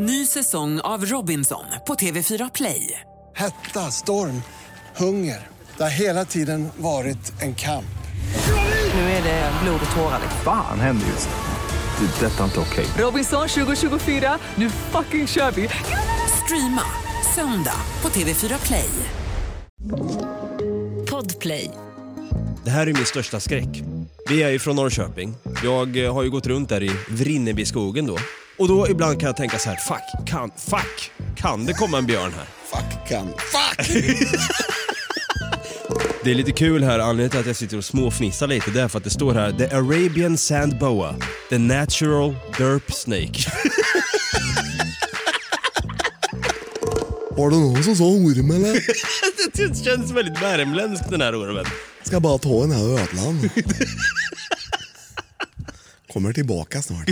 Ny säsong av Robinson på TV4 Play. Hetta, storm, hunger. Det har hela tiden varit en kamp. Nu är det blod och tårar. liksom. Fan händer just nu. Det. är Detta är inte okej. Robinson 2024, nu fucking kör vi! Streama söndag på TV4 Play. Podplay. Det här är min största skräck. Vi är ju från Norrköping. Jag eh, har ju gått runt där i Vrinnebyskogen då. Och då ibland kan jag tänka så här, fuck, kan, fuck, kan det komma en björn här? Fuck kan. Fuck! Det är lite kul här, anledningen till att jag sitter och småfnissar lite, det är för att det står här The Arabian Sand Boa, the natural derp snake. Var det någon som sa orm eller? det känns väldigt värmländskt den här ormen. Ska bara ta den här ödlan. Kommer tillbaka snart.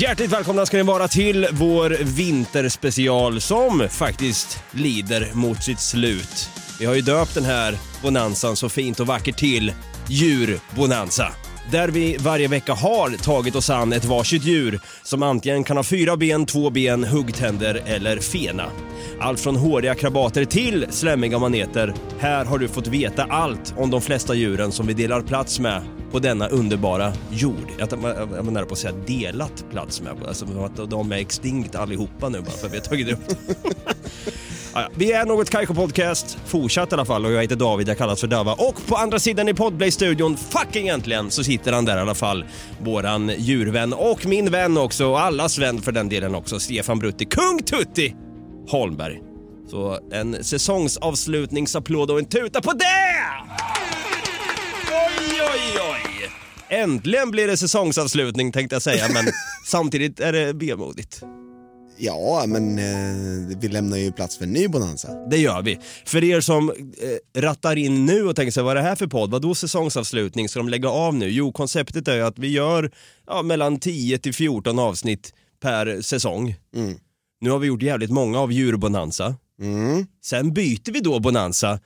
Hjärtligt välkomna ska ni vara till vår vinterspecial som faktiskt lider mot sitt slut. Vi har ju döpt den här bonanzan så fint och vackert till djurbonanza. Där vi varje vecka har tagit oss an ett varsitt djur som antingen kan ha fyra ben, två ben, huggtänder eller fena. Allt från håriga krabater till slemmiga maneter. Här har du fått veta allt om de flesta djuren som vi delar plats med på denna underbara jord. Jag var nära på att säga delat plats med, alltså att de är extinkt allihopa nu bara för att vi har tagit upp ja. Vi är Något Kaiko Podcast, fortsatt i alla fall och jag heter David, jag kallas för Dava. Och på andra sidan i Podplay-studion, fucking äntligen, så sitter han där i alla fall. Våran djurvän och min vän också, och allas vän för den delen också, Stefan Brutti, Kung Tutti Holmberg. Så en säsongsavslutningsapplåd och en tuta på det! Äntligen blir det säsongsavslutning tänkte jag säga, men samtidigt är det vemodigt. Ja, men eh, vi lämnar ju plats för en ny bonanza. Det gör vi. För er som eh, rattar in nu och tänker sig vad är det här för podd? Vadå säsongsavslutning? Ska de lägga av nu? Jo, konceptet är ju att vi gör ja, mellan 10 till 14 avsnitt per säsong. Nu har vi gjort jävligt många av djurbonanza. Mm. Sen byter vi då bonanza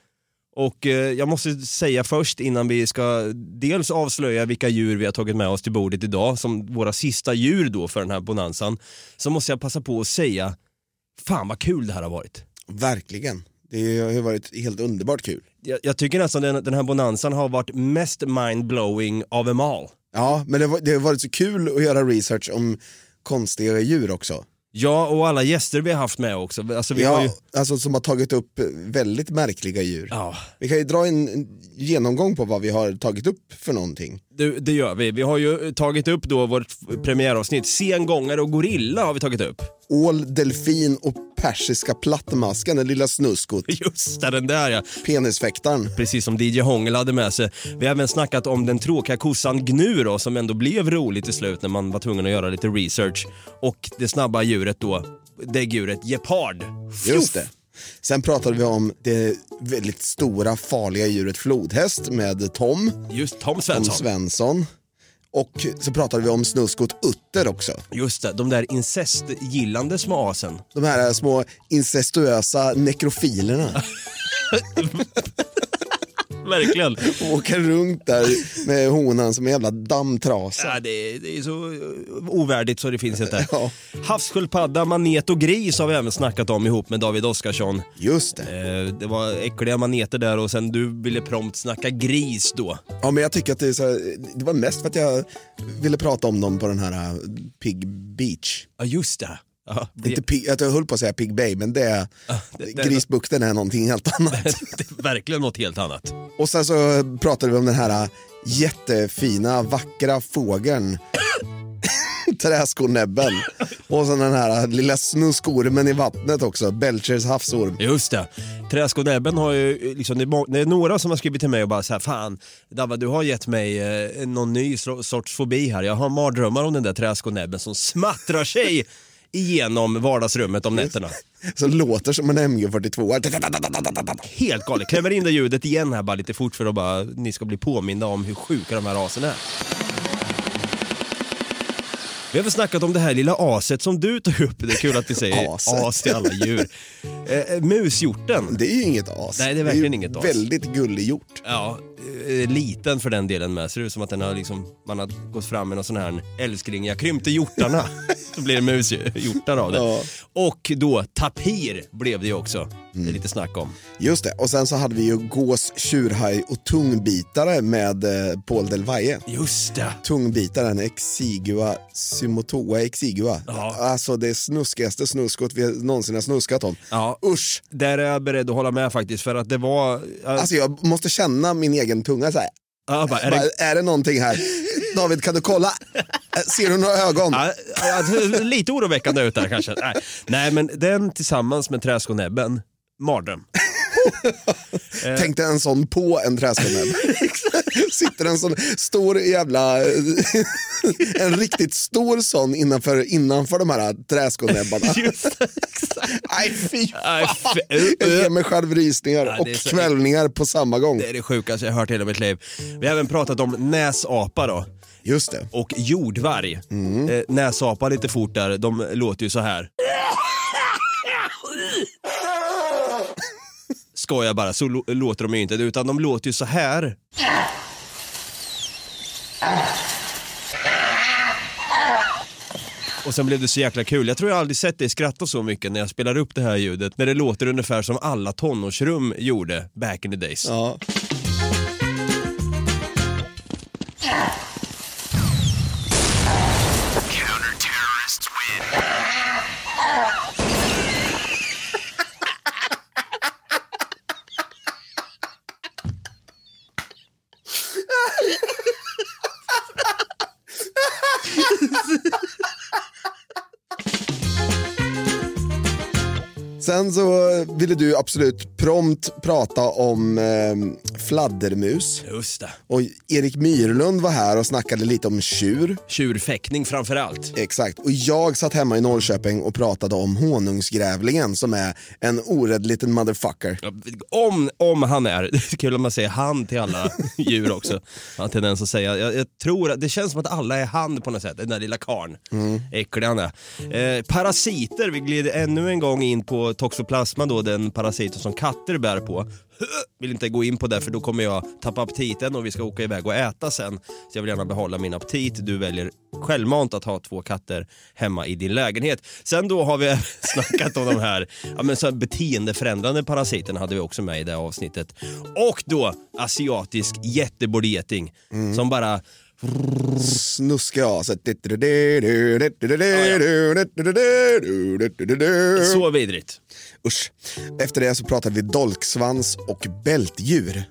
och eh, jag måste säga först innan vi ska dels avslöja vilka djur vi har tagit med oss till bordet idag som våra sista djur då för den här bonanzan. Så måste jag passa på att säga, fan vad kul det här har varit. Verkligen. Det har ju varit helt underbart kul. jag, jag tycker nästan den, den här bonanzan har varit mest mindblowing av dem all. Ja, men det, var, det har varit så kul att göra research om konstiga djur också. Ja, och alla gäster vi har haft med också. Alltså, vi har Ja, ju, alltså som har tagit upp väldigt märkliga djur. ja, Vi kan ju dra en en genomgång på vad vi har tagit upp för någonting. det, det gör vi. Vi har ju tagit upp då vårt premiäravsnitt, Sengångare och gorilla har vi tagit upp. Ål, delfin och persiska plattmasken, den lilla snuskot. Just det, den där ja. Penisfäktaren. Precis som DJ Hångel hade med sig. Vi har även snackat om den tråkiga kossan Gnu då, som ändå blev roligt till slut när man var tvungen att göra lite research. Och det snabba djuret då, däggdjuret gepard. Just det. Sen pratade vi om det väldigt stora farliga djuret flodhäst med Tom, Just Tom Tom Svensson. Och så pratade vi om snuskot Utter också. Just det, de där incestgillande små asen. De här små incestuösa nekrofilerna. Verkligen. Åker runt där med honan som en jävla dammtrasa. Ja, det, är, det är så ovärdigt så det finns inte. Ja. Havssköldpadda, manet och gris har vi även snackat om ihop med David Oskarsson. Just det. Eh, det var äckliga maneter där och sen du ville prompt snacka gris då. Ja, men jag tycker att det, här, det var mest för att jag ville prata om dem på den här uh, Pig Beach. Ja, just det. Ja, det, Inte pig, jag höll på att säga Pig Bay, men det, det- det- Grisbukten är någonting helt annat. det är verkligen något helt annat. Och sen så pratade vi om den här jättefina, vackra fågeln. Träskonäbben. Och så den här lilla snuskormen i vattnet också, Belchers havsorm. Just det. Träskonäbben har ju, liksom, det, är är några som har skrivit till mig och bara så här, fan Davva du har gett mig eh, någon ny so- sorts fobi här. Jag har mardrömmar om den där träskonäbben som smattrar sig igenom vardagsrummet om nätterna. Som låter som en MG42. Helt galet. Klämmer in det ljudet igen här bara lite fort för att bara, ni ska bli påminda om hur sjuka de här raserna är. Vi har väl snackat om det här lilla aset som du tog upp. Det är kul att vi säger Aset. as till alla djur. Eh, eh, mushjorten. Det är ju inget as. Nej, det är verkligen ju inget as. Väldigt gullig hjort. Ja, eh, liten för den delen med. Ser ut som att den har liksom, man har gått fram med någon sån här älskling, jag krympte hjortarna. Så blir det mushjortar av det. Ja. Och då tapir blev det ju också. Det Mm. är lite snack om. Just det. Och sen så hade vi ju gås, tjurhaj och tungbitare med eh, Paul Del Valle. Just det. Tungbitaren Exigua Symotoa Exigua. Ja. Alltså det snuskigaste snuskot vi någonsin har snuskat om. Ja. Usch! Där är jag beredd att hålla med faktiskt för att det var... Alltså jag måste känna min egen tunga så här. ja, bara, är Bara, det, är det någonting här? David kan du kolla? Eh, Ser du några ögon? ja, ja, lite oroväckande ut där kanske. Nej, men den tillsammans med träskonäbben, mardröm. Tänk dig en sån på en träskonäbb. Sitter en sån stor jävla, en riktigt stor sån innanför, innanför de här träskonäbbarna. Nej fy fan. f- Jag ger mig själv rysningar Ja, och kvällningar på samma gång. Det är det sjukaste jag hört i hela mitt liv. Vi har även pratat om näsapa då. Just det. och jordvarg. Mm. Eh, näsapa lite fort där, de låter ju så här. Skojar bara, så låter de ju inte, utan de låter ju så här. Och sen blev det så jäkla kul. Jag tror jag aldrig sett dig skratta så mycket när jag spelar upp det här ljudet. När det låter ungefär som alla tonårsrum gjorde back in the days. Ja. Sen så ville du absolut prompt prata om eh, fladdermus. Just det. Och Erik Myrlund var här och snackade lite om tjur. Tjurfäktning framför allt. Exakt. Och jag satt hemma i Norrköping och pratade om honungsgrävlingen som är en orädd liten motherfucker. Ja, Om, om han är, det är kul om man säger han till alla djur också. Han tendens att säga, jag, jag tror att det känns som att alla är han på något sätt, den där lilla karn. Äcklig han är. Eh, parasiter, vi glider ännu en gång in på toxoplasma då, den parasiten som katter bär på. Vill inte gå in på det för då kommer jag tappa aptiten och vi ska åka iväg och äta sen. Så jag vill gärna behålla min aptit. Du väljer självmant att ha två katter hemma i din lägenhet. Sen då har vi snackat om de här, ja, men så här beteendeförändrande parasiterna hade vi också med i det avsnittet. Och då asiatisk jättebordegeting som bara Snuskiga aset. så vidrigt. Usch. Efter det så pratade vi dolksvans och bältdjur.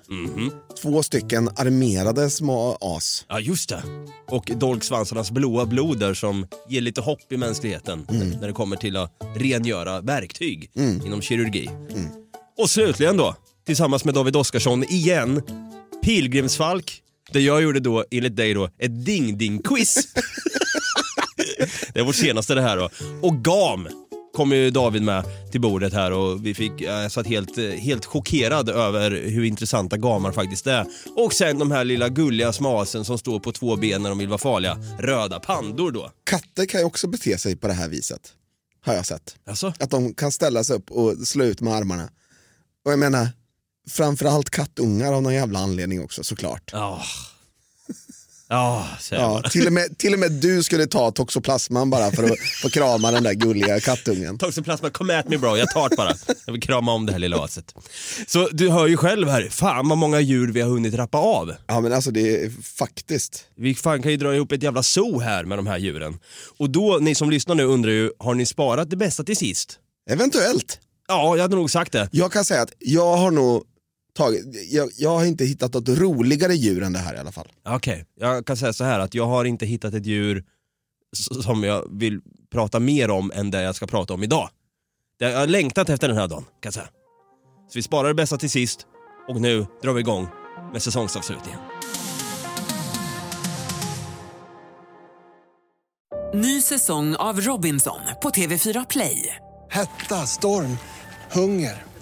Två stycken armerade små as. Ja, just det. Och dolksvansarnas blåa blod där som ger lite hopp i mänskligheten när det kommer till att rengöra verktyg inom kirurgi. Och slutligen då, tillsammans med David Oskarsson igen, pilgrimsfalk, där jag gjorde då, enligt dig då, ett ding-ding-quiz. det är vårt senaste det här då. Och gam kom ju David med till bordet här och vi fick, jag satt helt, helt chockerad över hur intressanta gamar faktiskt är. Och sen de här lilla gulliga smasen som står på två ben när de vill vara farliga. Röda pandor då. Katter kan ju också bete sig på det här viset. Har jag sett. Alltså, Att de kan ställa sig upp och slå ut med armarna. Och jag menar, framförallt kattungar av någon jävla anledning också såklart. säger jag Ja, till, och med, till och med du skulle ta toxoplasman bara för att få krama den där gulliga kattungen. Toxoplasma, come at me bro, jag tar det bara. Jag vill krama om det här lilla aset. Så du hör ju själv här, fan vad många djur vi har hunnit rappa av. Ja men alltså det är faktiskt. Vi fan kan ju dra ihop ett jävla zoo här med de här djuren. Och då, ni som lyssnar nu undrar ju, har ni sparat det bästa till sist? Eventuellt. Ja, jag hade nog sagt det. Jag kan säga att jag har nog tagit, jag, jag har inte hittat något roligare djur än det här i alla fall. Okej, jag kan säga så här att jag har inte hittat ett djur som jag vill prata mer om än det jag ska prata om idag. Jag har längtat efter den här dagen, kan jag säga. Så vi sparar det bästa till sist och nu drar vi igång med säsongsavslutningen. Ny säsong av Robinson på TV4 Play. Hetta, storm, hunger.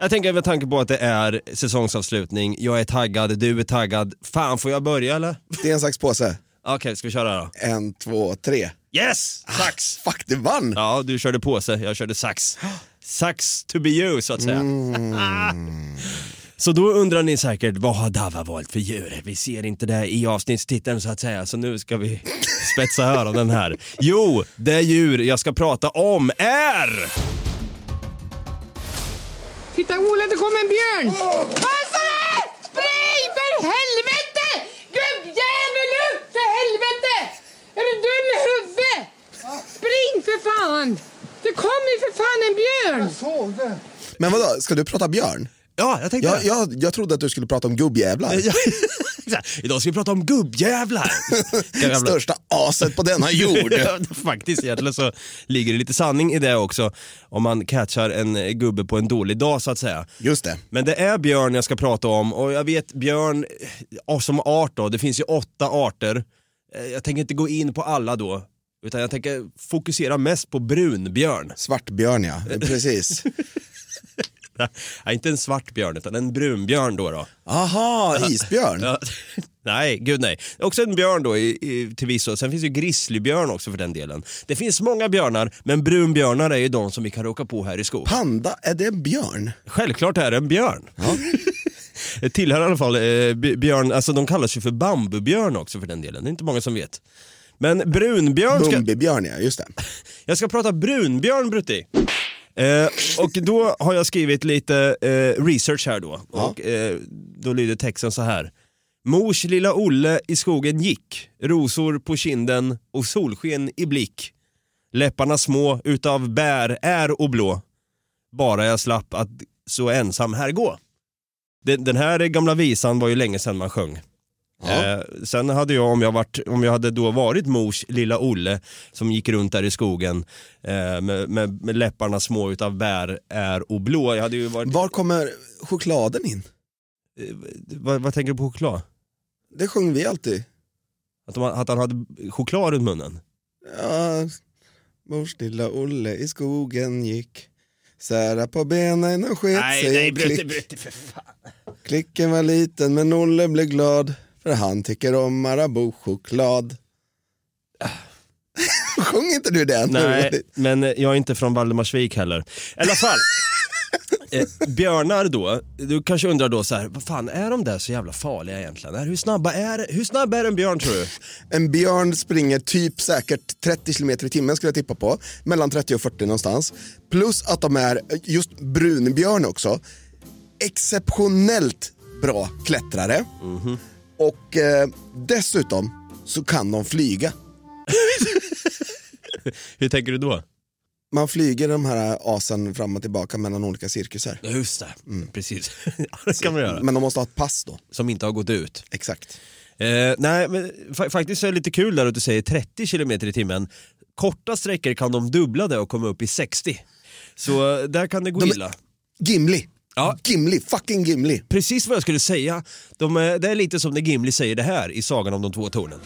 Jag tänker med tanke på att det är säsongsavslutning, jag är taggad, du är taggad. Fan, får jag börja eller? Sten, sax, påse. Okej, ska vi köra då? En, två, tre. Yes! Sax! Fuck, du vann! Ja, du körde påse, jag körde sax. Sax to be you, så att säga. Så då undrar ni säkert, vad har Dava valt för djur? Vi ser inte det i avsnittstiteln så att säga, så nu ska vi spetsa öronen här. Jo, det djur jag ska prata om är... Titta Ola, det kommer en björn! Passa dig! Spring för helvete! Gubbjävel upp för helvete! Är du dum i huvudet? Spring för fan! Det kommer ju för fan en björn! Men vadå, ska du prata björn? Ja, jag tänkte Jag, jag, jag trodde att du skulle prata om gubbjävlar. Idag ska vi prata om gubbjävlar. Jävlar. Största aset på denna jord. Faktiskt, egentligen så ligger det lite sanning i det också. Om man catchar en gubbe på en dålig dag så att säga. Just det. Men det är björn jag ska prata om och jag vet björn som art då, det finns ju åtta arter. Eh, Jag tänker inte gå in på alla då, utan jag tänker fokusera mest på brunbjörn. Svartbjörn ja, precis. Nej, inte en svart björn utan en brunbjörn då. då. Aha, isbjörn. Ja, nej, gud nej. Också en björn då i, i, till visso. Sen finns ju grizzlybjörn också för den delen. Det finns många björnar, men brunbjörnar är ju de som vi kan råka på här i skogen. Panda, är det en björn? Självklart är det en björn. Det tillhör i alla fall eh, björn, alltså de kallas ju för bambubjörn också för den delen. Det är inte många som vet. Men brunbjörn ska, Bumbibjörn ja, just det. jag ska prata brunbjörn Brutti. Eh, och då har jag skrivit lite eh, research här då. Och, eh, då lyder texten så här. Mors lilla Olle i skogen gick, rosor på kinden och solsken i blick. Läpparna små utav bär är och blå. Bara jag slapp att så ensam här gå. Den, den här gamla visan var ju länge sedan man sjöng. Eh, sen hade jag om, jag varit, om jag hade då varit mors lilla Olle som gick runt där i skogen eh, med, med, med läpparna små utav bär är och blå. Jag hade ju varit, Var kommer chokladen in? vad, vad tänker du på choklad? Det sjöng vi alltid. Att, de, att han hade choklad runt munnen? Ja, mors lilla Olle i skogen gick Sära på benen och sket sig och klick. Brutti för fan. Klicken var liten men Olle blev glad för han tycker om Marabou-choklad. Sjung inte du den? Nej, men jag är inte från Valdemarsvik heller. I alla fall. Eh, björnar då, du kanske undrar då så här, vad fan är de där så jävla farliga egentligen? Hur snabba är, hur snabb är en björn tror du? En björn springer typ säkert 30 km i timmen skulle jag tippa på. Mellan 30 och 40 någonstans. Plus att de är, just brunbjörn också, exceptionellt bra klättrare. Och eh, dessutom så kan de flyga. Hur tänker du då? Man flyger de här asen fram och tillbaka mellan olika cirkusar. Ja, Just det, precis. Ja, det kan man göra. Men de måste ha ett pass då. Som inte har gått ut. Exakt. Eh, nej, men fa- faktiskt så är det lite kul där att du säger 30 km i timmen. Korta sträckor kan de dubbla det och komma upp i 60. Så eh, där kan det gå De illa. Gimli. Ja. Gimli, fucking Gimli. Precis vad jag skulle säga. De, är- det är lite som när Gimli säger det här i Sagan om de två tornen.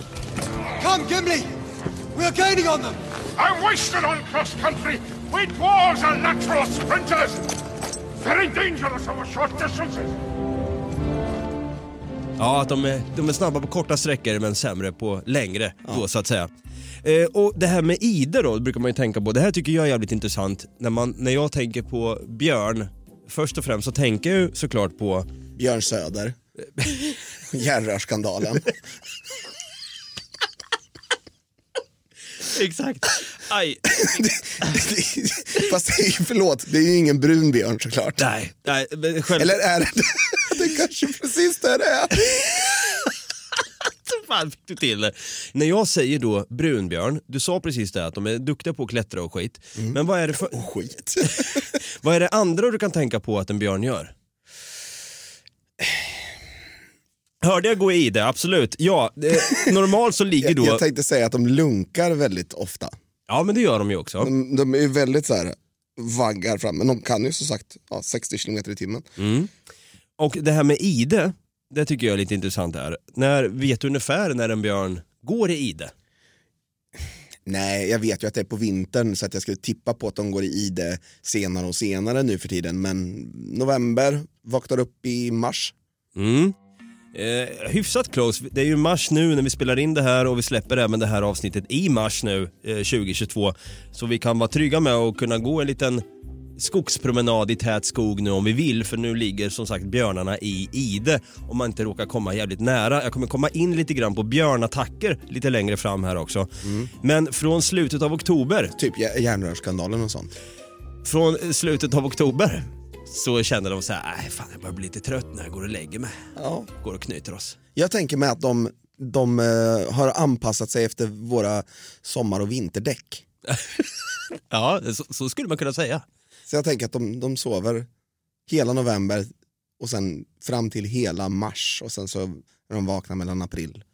Come, Gimli! We are gaining on them! I'm wasted on cross country. We dwarves are natural sprinters. Very dangerous over short distances. Ja, att de är, de är snabba på korta sträckor men sämre på längre då så att säga. Eh, och det här med ide då brukar man ju tänka på. Det här tycker jag är jävligt intressant. När, man, när jag tänker på björn, först och främst så tänker jag ju såklart på Björn Söder. Järnrörsskandalen. Exakt. Aj. Fast det är, ju- förlåt, det är ju ingen brun björn såklart. Nej, nej men själv... Eller är det det? är kanske precis det det är. fan fick du till det? När jag säger då brunbjörn, du sa precis det att de är duktiga på att klättra och skit. Men vad är det för... Och skit. Vad är det andra du kan tänka på att en björn gör? Hörde jag gå i det? Absolut. Ja, eh, normalt så ligger Jag, då... jag tänkte säga att de lunkar väldigt ofta. Ja men det gör de ju också. De, de är ju väldigt så här vaggar fram, men de kan ju som sagt ja, 60 km i timmen. Mm. Och det här med ide, det tycker jag är lite intressant här. När, vet du ungefär när en björn går i ide? Nej, jag vet ju att det är på vintern så att jag skulle tippa på att de går i ide senare och senare nu för tiden. Men november, vaknar upp i mars. Mm. Eh, hyfsat close. Det är ju mars nu när vi spelar in det här och vi släpper även det här avsnittet i mars nu, eh, 2022. Så vi kan vara trygga med att kunna gå en liten skogspromenad i tät skog nu om vi vill för nu ligger som sagt björnarna i ide om man inte råkar komma jävligt nära. Jag kommer komma in lite grann på björnattacker lite längre fram här också. Men från slutet av oktober, Typ jä- järnrörsskandalen och sånt. från eh, slutet av oktober så känner de så här, nej fan jag börjar bli lite trött när jag går och lägger mig. Ja. Går och knyter oss. Jag tänker mig att de, de eh, har anpassat sig efter våra sommar och vinterdäck. Ja, så, så skulle man kunna säga. Så jag tänker att de, de sover hela november och sen fram till hela mars och sen så är de vakna mellan april.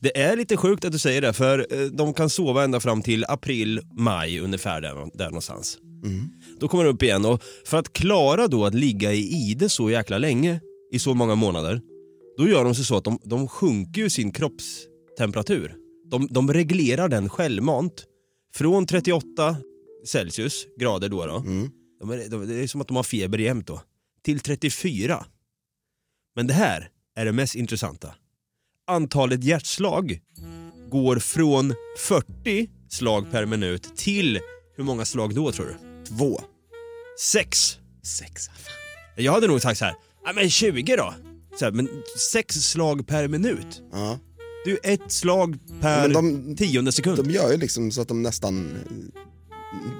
Det är lite sjukt att du säger det, för eh, de kan sova ända fram till april, maj ungefär där, där någonstans. Då kommer de upp igen och för att klara då att ligga i ide så jäkla länge, i så många månader, då gör de sig så att de, de sjunker ju sin kroppstemperatur. De, de reglerar den självmant från 38 Celsius grader då, då. De är, de, det är som att de har feber jämt då, till 34. Men det här är det mest intressanta antalet hjärtslag går från 40 slag per minut till hur många slag då tror du? Två. Sex. Sex. Jag hade nog sagt så här, ja men 20 då. Så här, men sex slag per minut. Ja. Ju ett slag per Men de- tionde sekund. De gör ju liksom så att de nästan,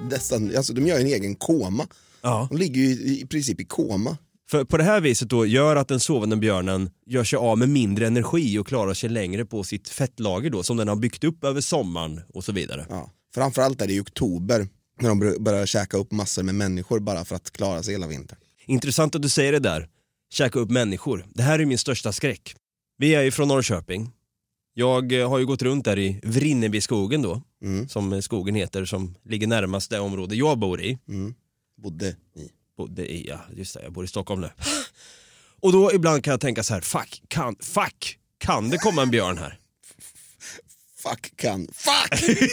nästan alltså de gör en egen koma. Ja. De ligger ju i, i princip i koma. För på det här viset då gör att den sovande björnen gör sig av med mindre energi och klarar sig längre på sitt fettlager då som den har byggt upp över sommaren och så vidare. Ja. Framförallt är det i oktober när de bör- börjar käka upp massor med människor bara för att klara sig hela vintern. Intressant att du säger det där. Käka upp människor. Det här är min största skräck. Vi är ju från Norrköping. Jag eh, har ju gått runt där i Vrinnebyskogen då, som skogen heter, som ligger närmast det område jag bor i. Bodde i. Bodde i, ja just det, jag bor i Stockholm nu. Och då ibland kan jag tänka så här, fuck, kan, fuck, kan det komma en björn här? Fuck kan, fuck!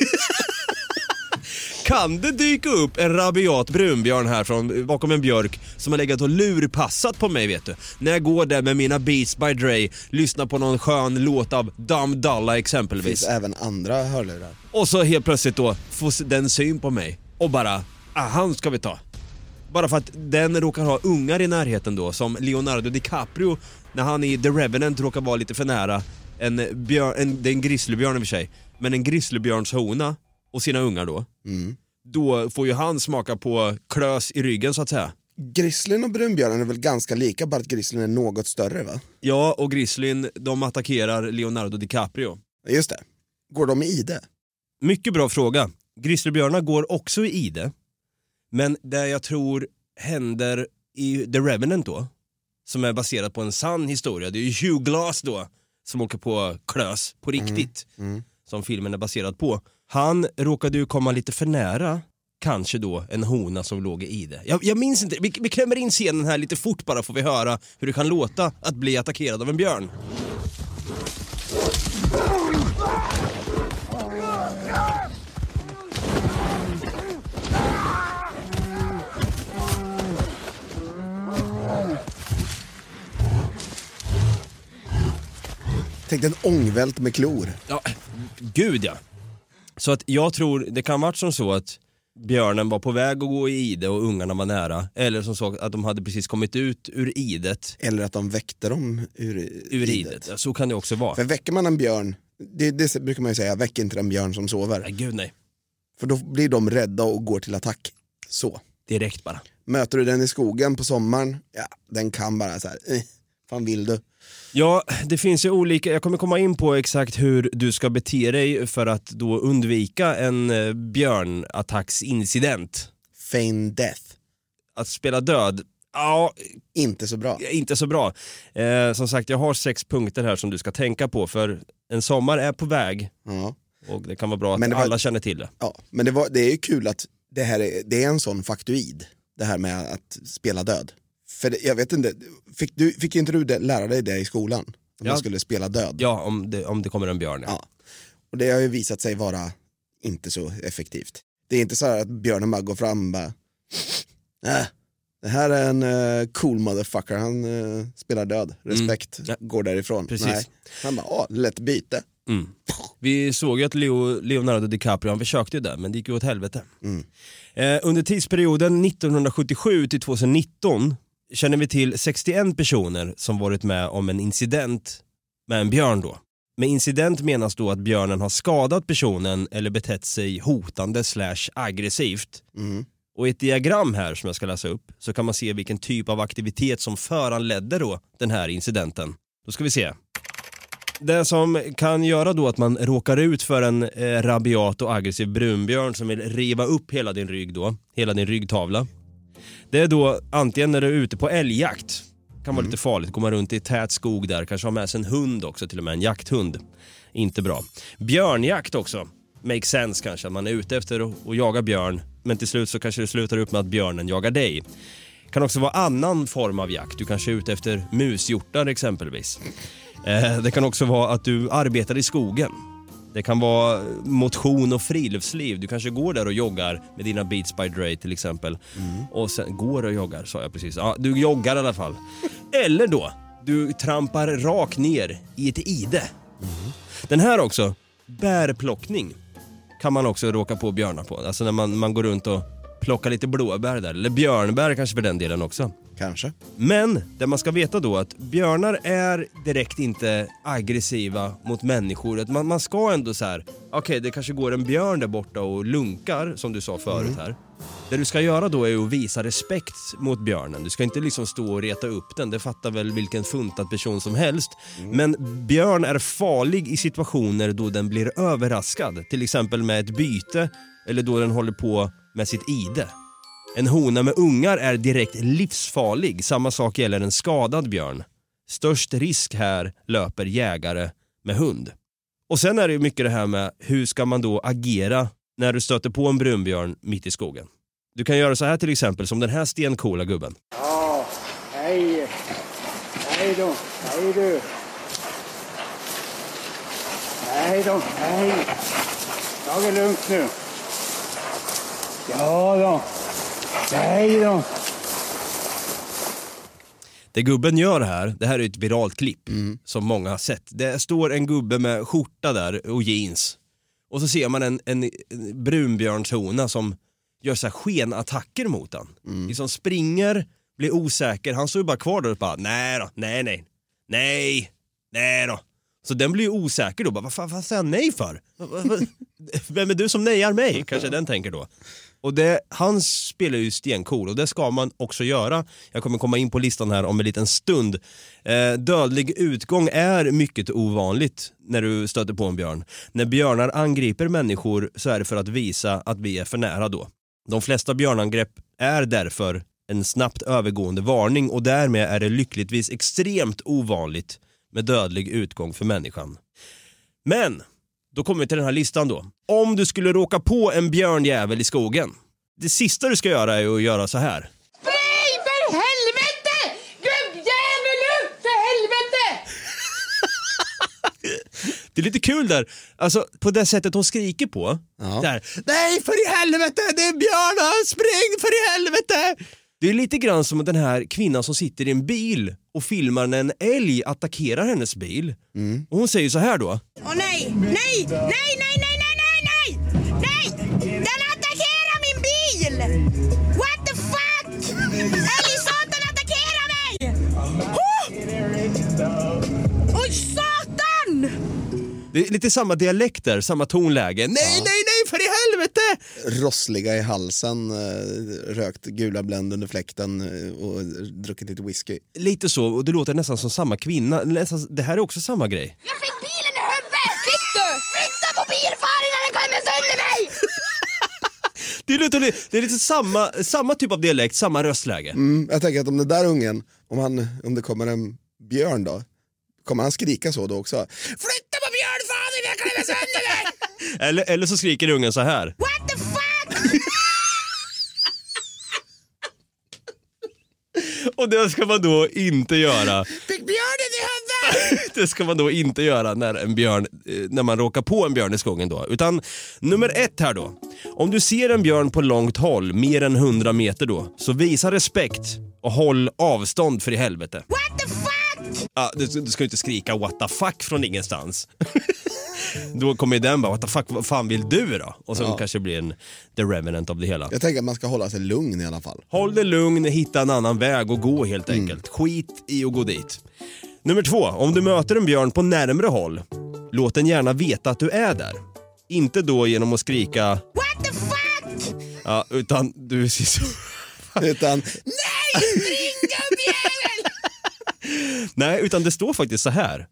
Kan det dyka upp en rabiat brunbjörn här från bakom en björk som har legat och lurpassat på mig vet du? När jag går där med mina Beats by Dre, lyssnar på någon skön låt av Dum Dalla Det exempelvis. finns även andra hörlurar. Och så helt plötsligt då får den syn på mig och bara, ah, han ska vi ta. Bara för att den råkar ha ungar i närheten då, som Leonardo DiCaprio när han i The Revenant råkar vara lite för nära en björn, en, det är en grizzlybjörn i och för sig, men en grizzlybjörns hona och sina ungar då. Då får ju han smaka på klös i ryggen så att säga. Grizzlyn och brunbjörnen är väl ganska lika, bara att grizzlyn är något större va? Ja, och grizzlyn de attackerar Leonardo DiCaprio. Just det. Går de i ide? Mycket bra fråga. Grizzlybjörnar går också i ide. Men det jag tror händer i The Revenant då, som är baserat på en sann historia, det är ju Hugh Glass då som åker på klös på riktigt, som filmen är baserad på. Han råkade ju komma lite för nära, kanske då, en hona som låg i ide. Jag, jag minns inte, vi, vi klämmer in scenen här lite fort bara får vi höra hur det kan låta att bli attackerad av en björn. Tänk en ångvält med klor. Ja, gud ja. Så att jag tror, det kan varit som så att björnen var på väg att gå i ide och ungarna var nära. Eller som så att de hade precis kommit ut ur idet. Eller att de väckte dem ur, Ur idet. Ja, så kan det också vara. För väcker man en björn, det, det brukar man ju säga, väck inte en björn som sover. Nej, gud nej. För då blir de rädda och går till attack. Så. Direkt bara. Möter du den i skogen på sommaren, ja, den kan bara så här, eh, fan vill du? Ja, det finns ju olika, jag kommer komma in på exakt hur du ska bete dig för att då undvika en eh, björnattacksincident. Feign death. Att spela död, ja, Inte så bra. inte så bra. Eh, som sagt, jag har sex punkter här som du ska tänka på för en sommar är på väg Ja. och det kan vara bra att var- alla känner till det. Ja, men det, var, det är ju kul att det här är, det är en sån faktoid, det här med att spela död. För det, jag vet inte, fick, du, fick inte du det, lära dig det i skolan? Att Ja. man skulle spela död? Ja, om det, om det kommer en björn. Ja. Ja. Och det har ju visat sig vara inte så effektivt. Det är inte så här att björnen bara går fram och bara, äh, det här är en eh, cool motherfucker, han eh, spelar död, respekt, Ja. går därifrån. Precis. Nej. Han bara, åh, lätt byte. Mm. Vi såg ju att Leo, Leonardo DiCaprio, han försökte ju där men det gick ju åt helvete. Mm. Eh, under tidsperioden 1977 till 2019 känner vi till 61 personer som varit med om en incident med en björn då. Med incident menas då att björnen har skadat personen eller betett sig hotande slash aggressivt. Mm. Och i ett diagram här som jag ska läsa upp så kan man se vilken typ av aktivitet som föranledde då den här incidenten. Då ska vi se. Det som kan göra då att man råkar ut för en eh, rabiat och aggressiv brunbjörn som vill riva upp hela din rygg då, hela din ryggtavla. Det är då antingen när du är ute på älgjakt, kan vara lite farligt, går man runt i tät skog där, kanske har med sig en hund också, till och med en jakthund. Inte bra. Björnjakt också, makes sense kanske, att man är ute efter att att jaga björn, men till slut så kanske det slutar upp med att björnen jagar dig. kan också vara annan form av jakt, du kanske är ute efter mushjortar exempelvis. Eh, Det kan också vara att du arbetar i skogen. Det kan vara motion och friluftsliv. Du kanske går där och joggar med dina Beats by Dre till exempel. Och sen går och joggar sa jag precis. Ja, du joggar i alla fall. Eller då, du trampar rakt ner i ett ide. Den här också, bärplockning kan man också råka på björnar på. Alltså när man, man går runt och plockar lite blåbär där. Eller björnbär kanske för den delen också. Kanske. Men det man ska veta då att björnar är direkt inte aggressiva mot människor. Att man, man ska ändå så här, okej det kanske går en björn där borta och lunkar som du sa förut här. Det du ska göra då är att visa respekt mot björnen. Du ska inte liksom stå och reta upp den, det fattar väl vilken funtad person som helst. Men björn är farlig i situationer då den blir överraskad. Till exempel med ett byte eller då den håller på med sitt ide. En hona med ungar är direkt livsfarlig. Samma sak gäller en skadad björn. Störst risk här löper jägare med hund. Och sen är det ju mycket det här med hur ska man då agera när du stöter på en brunbjörn mitt i skogen. Du kan göra så här till exempel som den här stencoola gubben. Ja, hej. Hej då. Hej du. Hej då. Hej. Ta det lugnt nu. Ja då. Hej då. Det gubben gör här, det här är ett viralt klipp som många har sett. Det står en gubbe med skjorta där och jeans. Och så ser man en, en, brunbjörnshona som gör så här skenattacker mot han. Liksom springer, blir osäker, han står ju bara kvar där och bara nej då, nej nej, nej, nej då. Så den blir ju osäker då, bara, vad fan vad säger han nej för? Vem är du som nejar mig? Kanske den tänker då. Och det, han spelar ju stencool och det ska man också göra. Jag kommer komma in på listan här om en liten stund. Eh, dödlig utgång är mycket ovanligt när du stöter på en björn. När björnar angriper människor så är det för att visa att vi är för nära då. De flesta björnangrepp är därför en snabbt övergående varning och därmed är det lyckligtvis extremt ovanligt med dödlig utgång för människan. Men, då kommer vi till den här listan då. Om du skulle råka på en björnjävel i skogen. Det sista du ska göra är att göra så här. Spring för helvete! Gubbjävel upp för helvete! Det är lite kul där, alltså på det sättet hon skriker på. Där, Nej för i helvete, det är björnar, spring för i helvete! Det är lite grann som den här kvinnan som sitter i en bil och filmar när en älg attackerar hennes bil. Och hon säger så här då. Åh nej, nej, nej, nej, nej, nej, nej, nej! Nej! Den attackerar min bil! What the fuck? Älgsatan attackerar mig! Oh! Oj, satan! Det är lite samma dialekt där, samma tonläge. Nej, nej, nej för i helvete! Rossliga i halsen, eh, rökt gula Blend under fläkten eh, och druckit lite whisky. Lite så, och det låter nästan som samma kvinna. Nästan, det här är också samma grej. Jag fick bilen Det är, lite, det är lite samma, samma typ av dialekt, samma röstläge. Mm, jag tänker att om den där ungen, om, han, om det kommer en björn då, kommer han skrika så då också? Flytta på björnfan innan jag klämmer sönder dig! Eller, eller så skriker ungen så här. What the fuck? Och det ska man då inte göra. Fick huvudet! Det ska man då inte göra när, en björn, eh, när man råkar på en björn i skogen då. Utan nummer ett här då. Om du ser en björn på långt håll, mer än 100 meter då, så visa respekt och håll avstånd för i helvete. What the fuck? Ja, du, du ska ju inte skrika what the fuck från ingenstans. då kommer ju den bara what the fuck, vad fan vill du då? Och så Ja. kanske det blir en the revenant av det hela. Jag tänker att man ska hålla sig lugn i alla fall. Håll dig lugn, hitta en annan väg och gå helt enkelt. Skit i att gå dit. Nummer två, om du möter en björn på närmre håll, låt den gärna veta att du är där. Inte då genom att skrika What the fuck? ja, utan du. Utan, Nej, ring gubbjävel! Nej, utan det står faktiskt så här.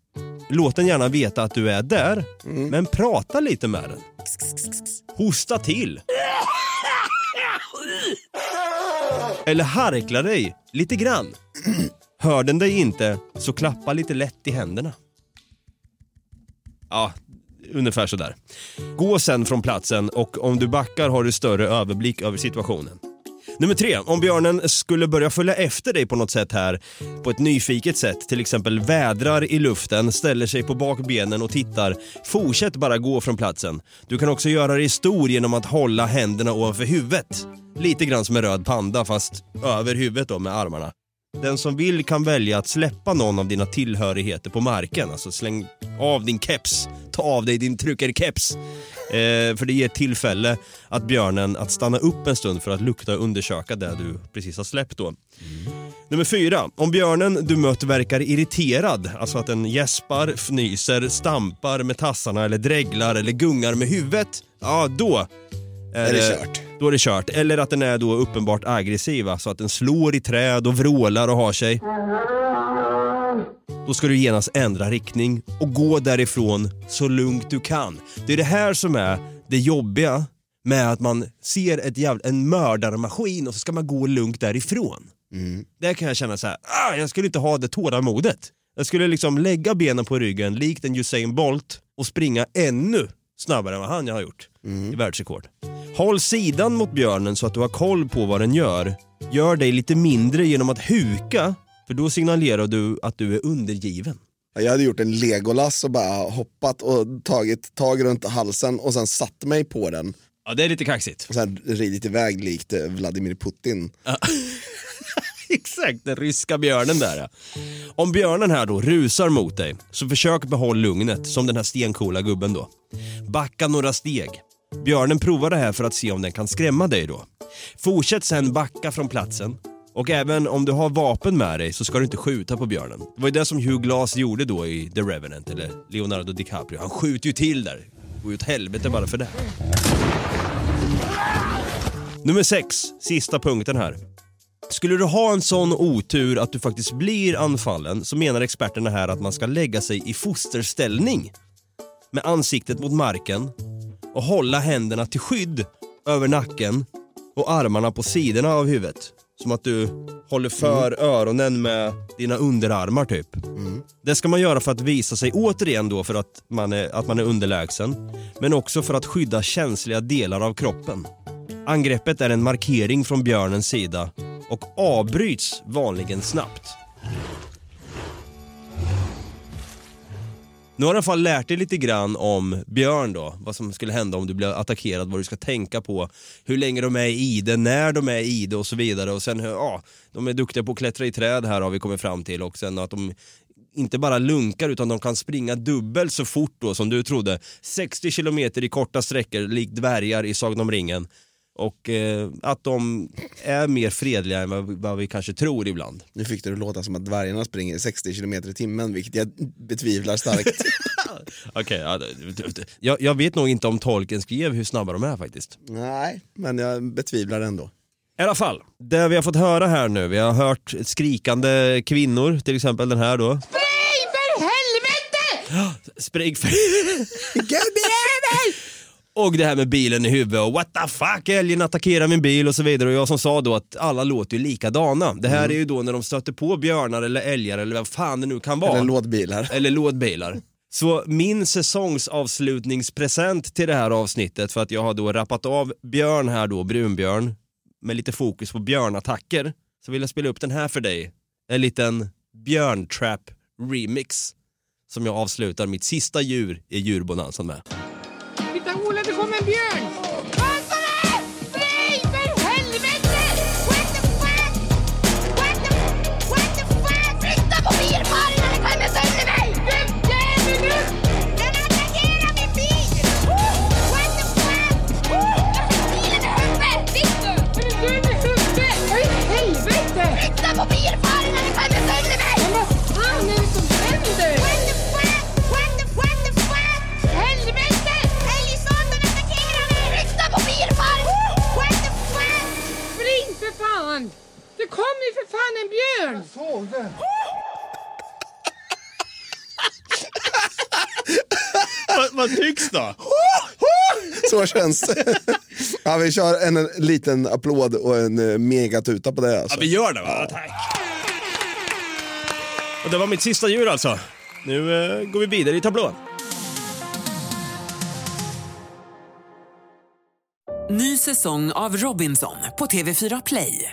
Låt den gärna veta att du är där, men prata lite med den. Hosta till. Eller harkla dig lite grann. Hör den dig inte, så klappa lite lätt i händerna. Ja, ungefär sådär. Gå sen från platsen och om du backar har du större överblick över situationen. Nummer tre, om björnen skulle börja följa efter dig på något sätt här, på ett nyfiket sätt, till exempel vädrar i luften, ställer sig på bakbenen och tittar, fortsätt bara gå från platsen. Du kan också göra dig stor genom att hålla händerna ovanför huvudet. Lite grann som en röd panda fast över huvudet då med armarna. Den som vill kan välja att släppa någon av dina tillhörigheter på marken. Alltså släng av din keps, ta av dig din tryckerkeps. Eh, för det ger tillfälle att björnen att stanna upp en stund för att lukta och undersöka det du precis har släppt då. Nummer fyra. Om björnen du mött verkar irriterad, alltså att den gäspar, fnyser, stampar med tassarna eller dreglar eller gungar med huvudet, ja då är det kört? Då är det kört. Eller att den är då uppenbart aggressiv, så att den slår i träd och vrålar och har sig. Då ska du genast ändra riktning och gå därifrån så lugnt du kan. Det är det här som är det jobbiga med att man ser ett jävla, en mördarmaskin och så ska man gå lugnt därifrån. Där kan jag känna så här, ah, jag skulle inte ha det tålamodet. Jag skulle liksom lägga benen på ryggen likt en Usain Bolt och springa ännu snabbare än vad han har gjort i världsrekord. Håll sidan mot björnen så att du har koll på vad den gör. Gör dig lite mindre genom att huka, för då signalerar du att du är undergiven. Jag hade gjort en Legolas och bara hoppat och tagit tag runt halsen och sen satt mig på den. Ja, det är lite kaxigt. Och sen ridit iväg likt eh, Vladimir Putin. Exakt, den ryska björnen där ja. Om björnen här då rusar mot dig, så försök behålla lugnet som den här stencoola gubben då. Backa några steg. Björnen provar det här för att se om den kan skrämma dig då. Fortsätt sen backa från platsen. Och även om du har vapen med dig så ska du inte skjuta på björnen. Det var ju det som Hugh Glass gjorde då i The Revenant, eller Leonardo DiCaprio. Han skjuter ju till där. Det går ju åt helvete bara för det. Nummer 6, sista punkten här. Skulle du ha en sån otur att du faktiskt blir anfallen så menar experterna här att man ska lägga sig i fosterställning med ansiktet mot marken och hålla händerna till skydd över nacken och armarna på sidorna av huvudet. Som att du håller för öronen med dina underarmar typ. Det ska man göra för att visa sig återigen då för att man, är, att man är underlägsen. Men också för att skydda känsliga delar av kroppen. Angreppet är en markering från björnens sida och avbryts vanligen snabbt. Nu har du i alla fall lärt dig lite grann om björn då, vad som skulle hända om du blir attackerad, vad du ska tänka på, hur länge de är i det, när de är i det och så vidare. Och sen, ja, de är duktiga på att klättra i träd här har vi kommit fram till och sen att de inte bara lunkar utan de kan springa dubbelt så fort då som du trodde. 60 kilometer i korta sträckor likt dvärgar i Sagan om ringen. Och eh, att de är mer fredliga än vad, vad vi kanske tror ibland. Nu fick det att låta som att dvärgarna springer 60 km i timmen, vilket jag betvivlar starkt. Okej, det- jag, jag vet nog inte om tolken skrev hur snabba de är faktiskt. Nej, men jag betvivlar ändå. I alla fall, det vi har fått höra här nu, vi har hört skrikande kvinnor, till exempel den här då. Nej, för helvete! Spring för... Och det här med bilen i huvudet och what the fuck, älgen attackerar min bil och så vidare. Och jag som sa då att alla låter ju likadana. Det här är ju då när de stöter på björnar eller älgar eller vad fan det nu kan vara. Eller lådbilar. Eller lådbilar. Så min säsongsavslutningspresent till det här avsnittet för att jag har då rappat av björn här då, brunbjörn, med lite fokus på björnattacker, så vill jag spela upp den här för dig. En liten björntrap remix som jag avslutar mitt sista djur i djurbonanzan med. Titta Ola, Det kom ju för fan en björn! Jag såg det. vad, vad tycks då? Så känns det. Ja, vi kör en, en liten applåd och en eh, megatuta på det. Alltså. Ja, vi gör det va? Tack. Och det var mitt sista djur alltså. Nu eh, går vi vidare i tablån. Ny säsong av Robinson på TV4 Play.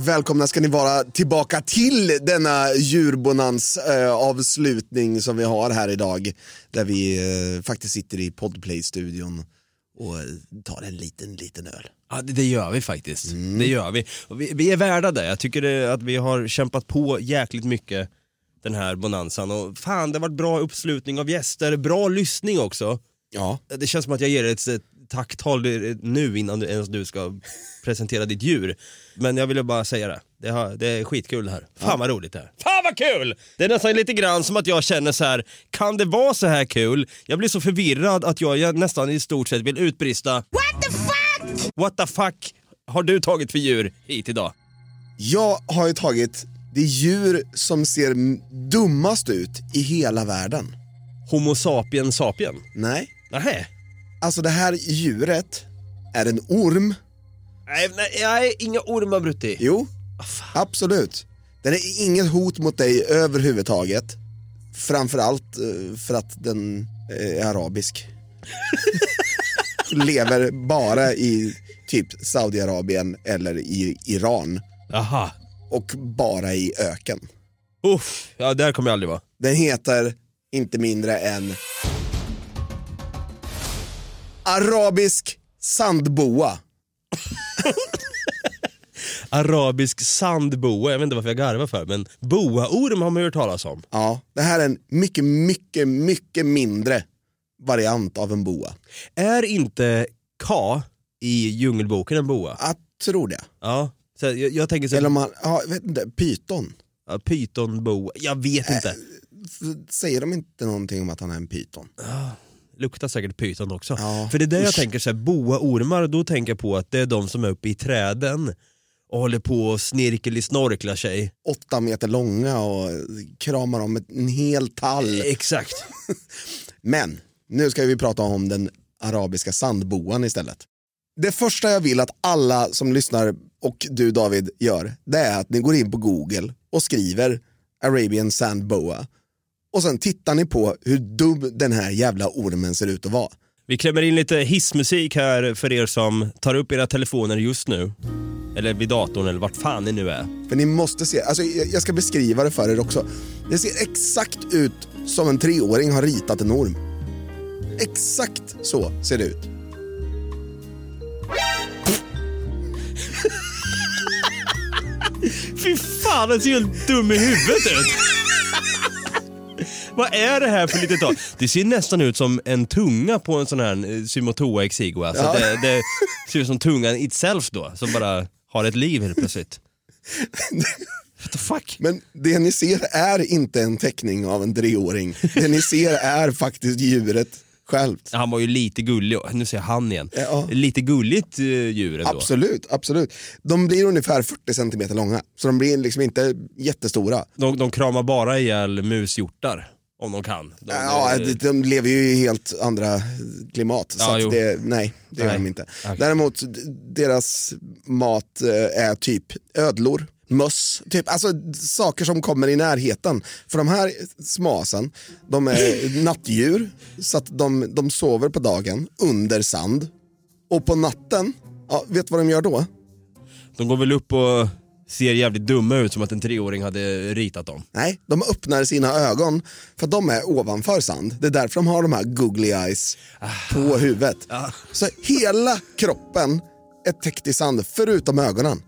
Välkomna ska ni vara tillbaka till denna djurbonans eh, avslutning som vi har här idag. Där vi eh, faktiskt sitter i Podplay-studion och eh, tar en liten, liten öl. Ja, det, det gör vi faktiskt. Det gör vi. Och vi. Vi är värda det. Jag tycker det, att vi har kämpat på jäkligt mycket den här bonanzan. Och fan, det har varit bra uppslutning av gäster, bra lyssning också. Ja. Det känns som att jag ger ett, ett tacktal nu innan du, ens du ska presentera ditt djur. Men jag ville bara säga det. Det, har, det är skitkul det här. Fan vad roligt det här. Fan vad kul! Det är nästan lite grann som att jag känner så här. kan det vara så här kul? Jag blir så förvirrad att jag, jag nästan i stort sett vill utbrista What the fuck? What the fuck har du tagit för djur hit idag? Jag har ju tagit det djur som ser dummast ut i hela världen. Homo sapien sapien? Nej. Nähä? Alltså det här djuret är en orm. Nej, nej, nej inga ormar Brutti. Jo, absolut. Den är inget hot mot dig överhuvudtaget. Framförallt eh, för att den eh, är arabisk. Lever bara i typ Saudiarabien eller i Iran. Aha. Och bara i öken. Uff, ja där kommer jag aldrig vara. Den heter inte mindre än Arabisk sandboa. Arabisk sandboa, jag vet inte varför jag garvar för, men boaorm har man hört talas om. Ja, det här är en mycket, mycket, mycket mindre variant av en boa. Är inte Ka i Djungelboken en boa? Jag tror det. Ja, så jag, jag tänker så Eller om man, ja, jag vet inte, pyton. ja, pytonboa, jag vet inte. Säger de inte någonting om att han är en pyton? Luktar säkert pyton också. Ja, För det är det jag usch. tänker, så här, boaormar, då tänker jag på att det är de som är uppe i träden och håller på och snirkeli-snorklar sig. Åtta meter långa och kramar om en hel tall. Exakt. Men nu ska vi prata om den arabiska sandboan istället. Det första jag vill att alla som lyssnar och du David gör, det är att ni går in på Google och skriver Arabian Sand Boa. Och sen tittar ni på hur dum den här jävla ormen ser ut att vara. Vi klämmer in lite hissmusik här för er som tar upp era telefoner just nu. Eller vid datorn eller vart fan ni nu är. För ni måste se, alltså jag ska beskriva det för er också. Det ser exakt ut som en treåring har ritat en orm. Exakt så ser det ut. Fy fan, den ser helt dum i huvudet ut. Vad är det här för litet tag? Det ser nästan ut som en tunga på en sån här eh, Symotoa exigua. Så Ja. det, det ser ut som tungan itself då, som bara har ett liv helt plötsligt. What the fuck? Men det ni ser är inte en teckning av en treåring. Det ni ser är faktiskt djuret självt. Han var ju lite gullig, nu säger jag han igen. Ja. Lite gulligt eh, djur ändå. Absolut, absolut. De blir ungefär 40 centimeter långa, så de blir liksom inte jättestora. De, de kramar bara ihjäl mushjortar, om de kan. De, Ja, de, de lever ju i helt andra klimat, så Ja, att jo. det, nej, det gör Nej. de inte. Okej. Däremot, deras mat eh, är typ ödlor, möss, typ, alltså saker som kommer i närheten. För de här smasen, de är nattdjur, så att de, de sover på dagen under sand. Och på natten, ja, vet du vad de gör då? De går väl upp och ser jävligt dumma ut som att en treåring hade ritat dem. Nej, de öppnar sina ögon för att de är ovanför sand. Det är därför de har de här googly eyes på huvudet. Så hela kroppen är täckt i sand förutom ögonen.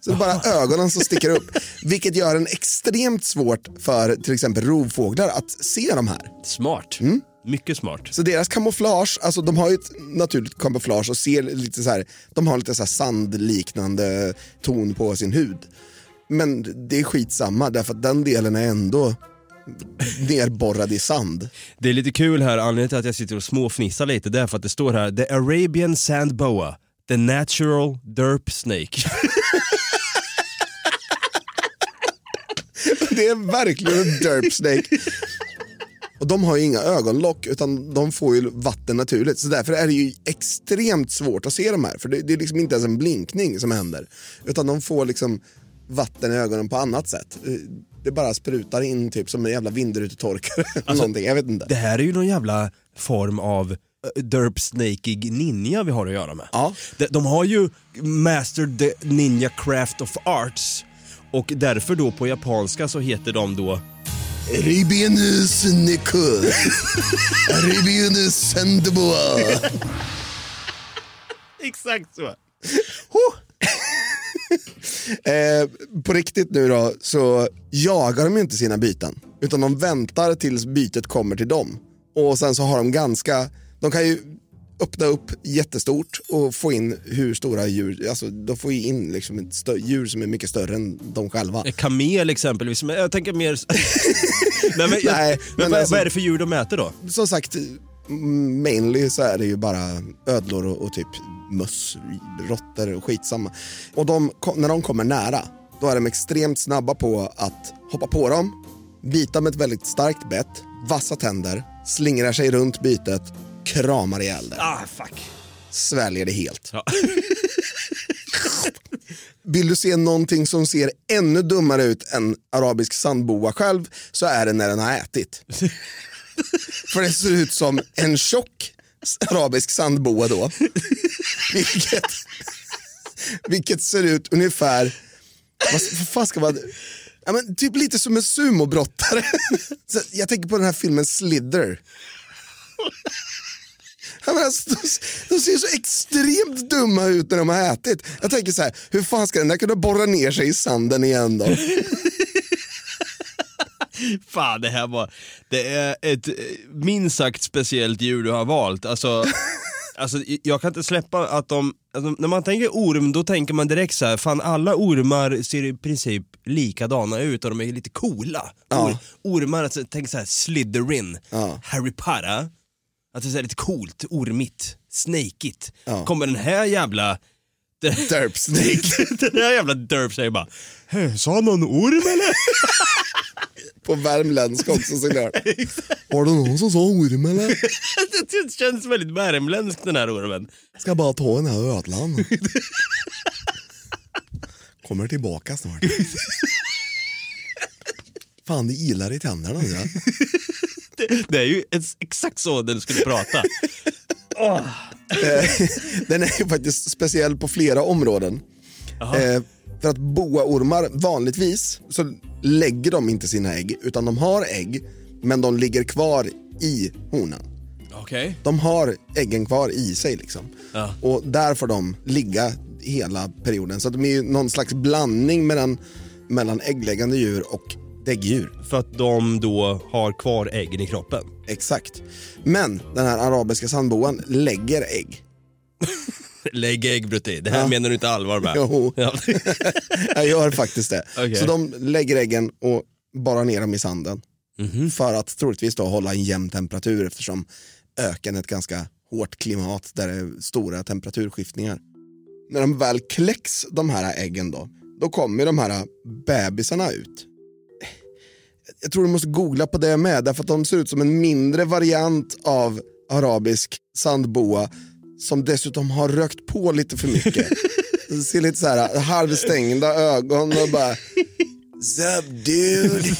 Så det är bara ögonen som sticker upp. Vilket gör det extremt svårt för till exempel rovfåglar att se de här. Smart. Mycket smart. Så deras kamouflage, alltså de har ju ett naturligt kamouflage och ser lite så här, de har lite så sandliknande ton på sin hud. Men det är skitsamma därför att den delen är ändå nerborrad i sand. Det är lite kul här, anledningen till att jag sitter och småfnissar lite, det är för att det står här The Arabian Sand Boa, the natural derp snake. Det är verkligen en derp snake. Och de har ju inga ögonlock utan de får ju vatten naturligt. Så därför är det ju extremt svårt att se de här. För det, det är liksom inte ens en blinkning som händer. Utan de får liksom vatten i ögonen på annat sätt. Det bara sprutar in typ som en jävla vindrutetorkare. någonting, jag vet inte. Det här är ju någon jävla form av eh, derp snakeig ninja vi har att göra med. Ja. De, de har ju mastered the ninja craft of arts och därför då på japanska så heter de då Arabian Snake. Arabian Sandboa. Exakt så. Eh, på riktigt nu då så jagar de ju inte sina byten. Utan de väntar tills bytet kommer till dem. Och sen så har de ganska, de kan ju öppna upp jättestort och få in hur stora djur, alltså de får ju in liksom ett stö- djur som är mycket större än de själva. En kamel exempelvis, men jag tänker mer... Nej, men, Nej, men, men alltså- vad är det för djur de äter då? Som sagt, mainly så är det ju bara ödlor och, och typ möss, råttor och skitsamma. Och de, när de kommer nära, då är de extremt snabba på att hoppa på dem, bita med ett väldigt starkt bett, vassa tänder, slingrar sig runt bytet, kramar ihjäl det, Ah, fuck. sväljer det helt. Ja. Vill du se någonting som ser ännu dummare ut än arabisk sandboa själv så är det när den har ätit. För det ser ut som en tjock arabisk sandboa då. Vilket, vilket ser ut ungefär, vad, vad fan ska man, ja, men typ lite som en sumobrottare. Så Jag tänker på den här filmen Slither. Alltså, de, de ser så extremt dumma ut när de har ätit. Jag tänker så här, hur fan ska den där kunna borra ner sig i sanden igen då? Fan, det här var... Det är ett minst sagt speciellt djur du har valt. Alltså, alltså, jag kan inte släppa att de... Alltså, när man tänker orm, då tänker man direkt så här, fan alla ormar ser i princip likadana ut och de är lite coola. Ja. Or, ormar, alltså, tänk så här Slytherin, Ja. Harry Potter. Att det är lite coolt, ormigt, snakeigt. Ja. Kommer den här jävla Derp Snake. Den här jävla Derp säger bara, "Hä, sa någon orm eller? På värmländska också såklart. Var det någon som sa orm eller? det känns väldigt värmländskt den här ormen. Ska bara ta den här ödlan. Kommer tillbaka snart. Fan, det ilar i tänderna nu. Det, det är ju ex- exakt så den skulle prata. Eh, Den är ju faktiskt speciell på flera områden. Eh, för att boaormar vanligtvis så lägger de inte sina ägg utan de har ägg men de ligger kvar i honan. Okej. De har äggen kvar i sig liksom. Ja. Och där får de ligga hela perioden. Så att de är ju någon slags blandning mellan, mellan äggläggande djur och däggdjur. För att de då har kvar äggen i kroppen. Exakt. Men den här arabiska sandboan lägger ägg. Lägg ägg Brutti, det här Ja. menar du inte allvar med? Jo. Ja. Jag gör faktiskt det. Okej. Så de lägger äggen och bara ner dem i sanden. Mhm. För att troligtvis då hålla en jämn temperatur eftersom öken är ett ganska hårt klimat där det är stora temperaturskiftningar. När de väl kläcks, de här äggen då, då kommer de här bebisarna ut. Jag tror du måste googla på det med, därför att de ser ut som en mindre variant av arabisk sandboa som dessutom har rökt på lite för mycket. Ser lite så här halvstängda ögon och bara Sup dude?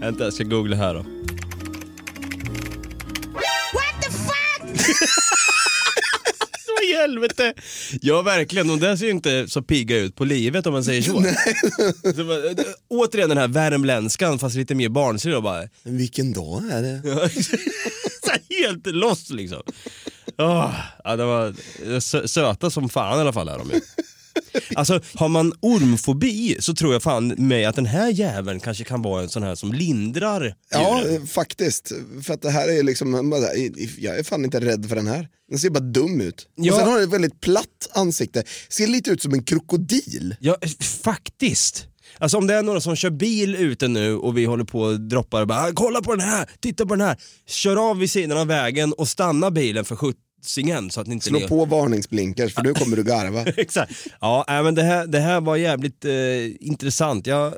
Vänta, jag ska googla här då. What the fuck? I helvete! Ja verkligen, de där ser ju inte så pigga ut på livet om man säger så. så bara, äh, återigen den här värmländskan fast lite mer barnslig och bara vilken dag är det? helt loss liksom. Åh, ja, det var sö- söta som fan i alla fall är de ju. Alltså har man ormfobi så tror jag fan mig att den här jäveln kanske kan vara en sån här som lindrar Ja, djuret. eh, faktiskt. För att det här är liksom, jag är fan inte rädd för den här. Den ser bara dum ut. Ja. Och sen har den ett väldigt platt ansikte. Ser lite ut som en krokodil. Ja, faktiskt. Alltså om det är några som kör bil ute nu och vi håller på och droppar och bara "Ah, “kolla på den här, titta på den här”. Kör av vid sidan av vägen och stanna bilen för skjutsingen så att ni inte Slå ligger- på varningsblinkers för nu kommer du garva. Exakt. Ja, men det här, det här var jävligt eh, intressant. Ja,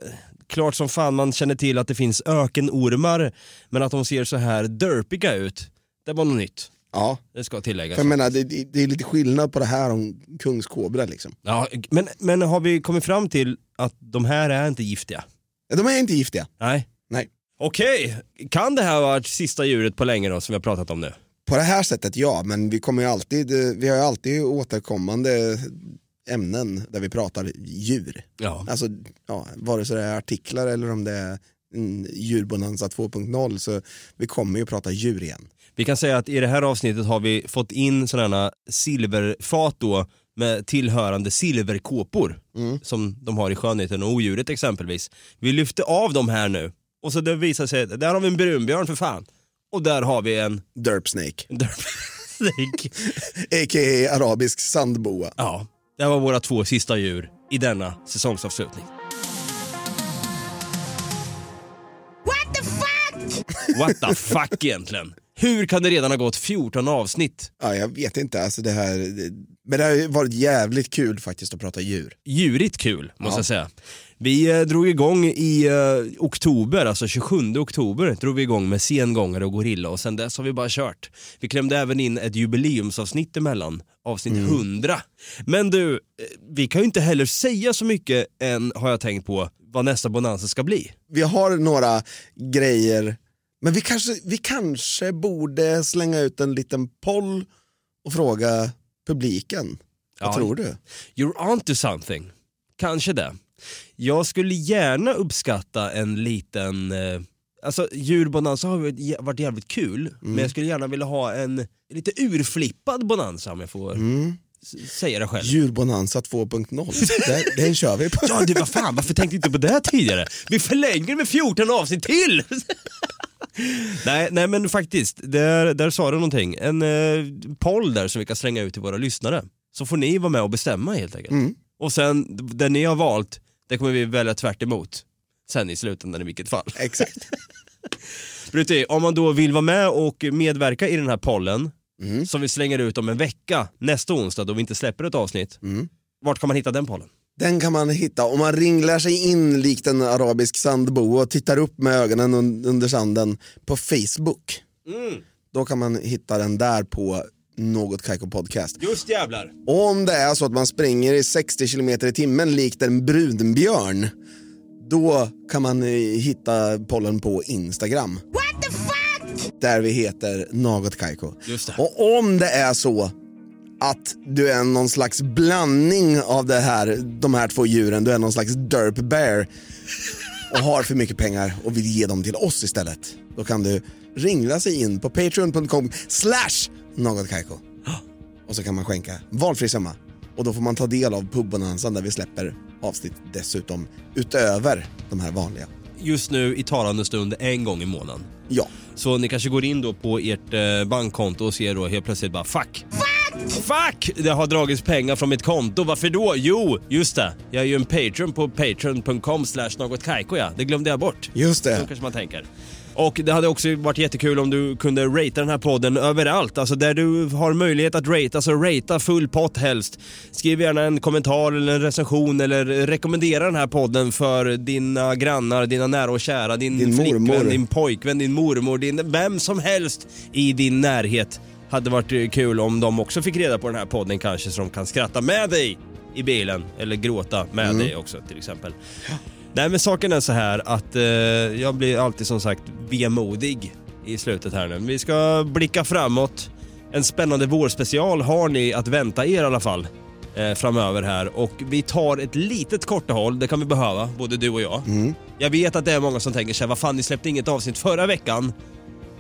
klart som fan man känner till att det finns ökenormar, men att de ser så här derpiga ut, det var något nytt. Ja, Det ska tilläggas. för jag menar det, det är lite skillnad på det här om kungskobra liksom. Ja, men, men har vi kommit fram till att de här är inte giftiga? De är inte giftiga. Nej. Nej. Okej, kan det här vara sista djuret på länge då som vi har pratat om nu? På det här sättet ja, men vi kommer ju alltid, vi har ju alltid återkommande ämnen där vi pratar djur. Ja. Alltså, ja, vare sig det är artiklar eller om det är mm, djurbonanza 2.0 så vi kommer ju prata djur igen. Vi kan säga att i det här avsnittet har vi fått in sådana silverfat då med tillhörande silverkåpor som de har i Skönheten och odjuret exempelvis. Vi lyfter av dem här nu och så det visar sig att där har vi en brunbjörn för fan och där har vi en Derp snake, snake. a.k.a. arabisk sandboa. Ja, det här var våra två sista djur i denna säsongsavslutning. What the fuck? What the fuck egentligen? Hur kan det redan ha gått 14 avsnitt? Ja, jag vet inte, alltså det här, men det har varit jävligt kul faktiskt att prata djur. djurigt kul måste Ja. jag säga. Vi eh, drog igång i eh, oktober, alltså 27 oktober, drog vi igång med sengångare och gorilla och sen dess har vi bara kört. Vi klämde även in ett jubileumsavsnitt emellan, avsnitt 100. Men du, eh, vi kan ju inte heller säga så mycket än, har jag tänkt på, vad nästa bonanza ska bli. Vi har några grejer, men vi kanske, vi kanske borde slänga ut en liten poll och fråga publiken. Vad Ja. tror du? You're on to something. Kanske det. Jag skulle gärna uppskatta en liten... Eh, alltså djurbonanza har varit jä- varit jävligt kul, men jag skulle gärna vilja ha en lite urflippad bonanza om jag får s- säga det själv. Djurbonanza 2.0, den, kör vi på. Ja du vad fan, varför tänkte jag inte på det tidigare? Vi förlänger med 14 avsnitt till! nej, nej men faktiskt, där, där sa du någonting. En eh, poll där som vi kan slänga ut till våra lyssnare. Så får ni vara med och bestämma helt enkelt. Och sen, det ni har valt, det kommer vi välja tvärt emot. Sen i slutändan i vilket fall. Exakt. Brutti, om man då vill vara med och medverka i den här pollen som vi slänger ut om en vecka, nästa onsdag då vi inte släpper ett avsnitt. Vart kan man hitta den pollen? Den kan man hitta om man ringlar sig in likt en arabisk sandbo och tittar upp med ögonen un- under sanden på Facebook. Då kan man hitta den där på Något Kaiko Podcast. Just jävlar. Om det är så att man springer i 60 km i timmen likt en brunbjörn, då kan man eh, hitta pollen på Instagram. What the fuck? Där vi heter Något Kaiko. Just det. Och om det är så att du är någon slags blandning av det här, de här två djuren, du är någon slags derp bear och har för mycket pengar och vill ge dem till oss istället. Då kan du ringla sig in på patreon.com slash någotkaiko. Och så kan man skänka valfri summa. Och då får man ta del av pubbonanzan där vi släpper avsnitt dessutom utöver de här vanliga. Just nu i talande stund en gång i månaden. Ja. Så ni kanske går in då på ert eh, bankkonto och ser då helt plötsligt bara fuck. Fuck! Fuck! Det har dragits pengar från mitt konto. Varför då? Jo, just det. Jag är ju en patron på patreon.com slash något kajko ja. Det glömde jag bort. Just Så det. kanske man tänker. Och det hade också varit jättekul om du kunde ratea den här podden överallt. Alltså där du har möjlighet att ratea, så ratea full pott helst. Skriv gärna en kommentar eller en recension eller rekommendera den här podden för dina grannar, dina nära och kära, din, Din flickvän, mormor. din pojkvän, din mormor, din, vem som helst i din närhet. Hade varit eh, kul om de också fick reda på den här podden kanske så de kan skratta med dig i bilen eller gråta med dig också till exempel. Nej men saken är så här att eh, jag blir alltid som sagt vemodig i slutet här nu. Vi ska blicka framåt. En spännande vårspecial har ni att vänta er i alla fall eh, framöver här och vi tar ett litet kortehåll, det kan vi behöva, både du och jag. Jag vet att det är många som tänker sig, vad fan ni släppte inget avsnitt förra veckan.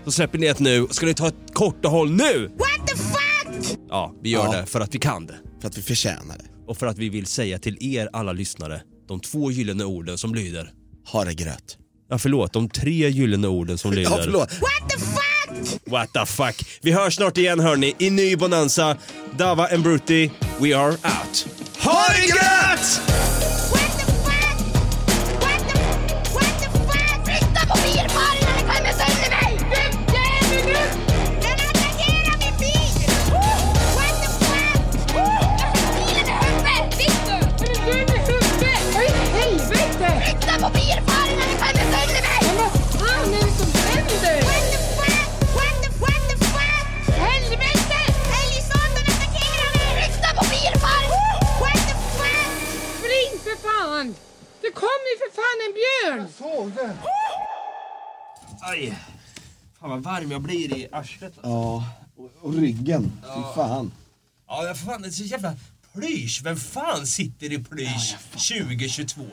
Så släpper ni ett nu, ska ni ta ett kortehåll nu? What the fuck? Ja, vi gör Ja. det för att vi kan det. För att vi förtjänar det. Och för att vi vill säga till er alla lyssnare de två gyllene orden som lyder. Ha det gröt. Ja förlåt, de tre gyllene orden som lyder. Ja, förlåt. What the fuck? What the fuck. Vi hörs snart igen hörni, i ny Bonanza. Dava and Brutti, we are out. Ha det gött! Varm jag blir i arslet. Ja, och, och ryggen. Fy fan. Ja, jag fan, det är så jävla plysch. Vem fan sitter i plysch 2022?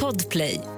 Podplay.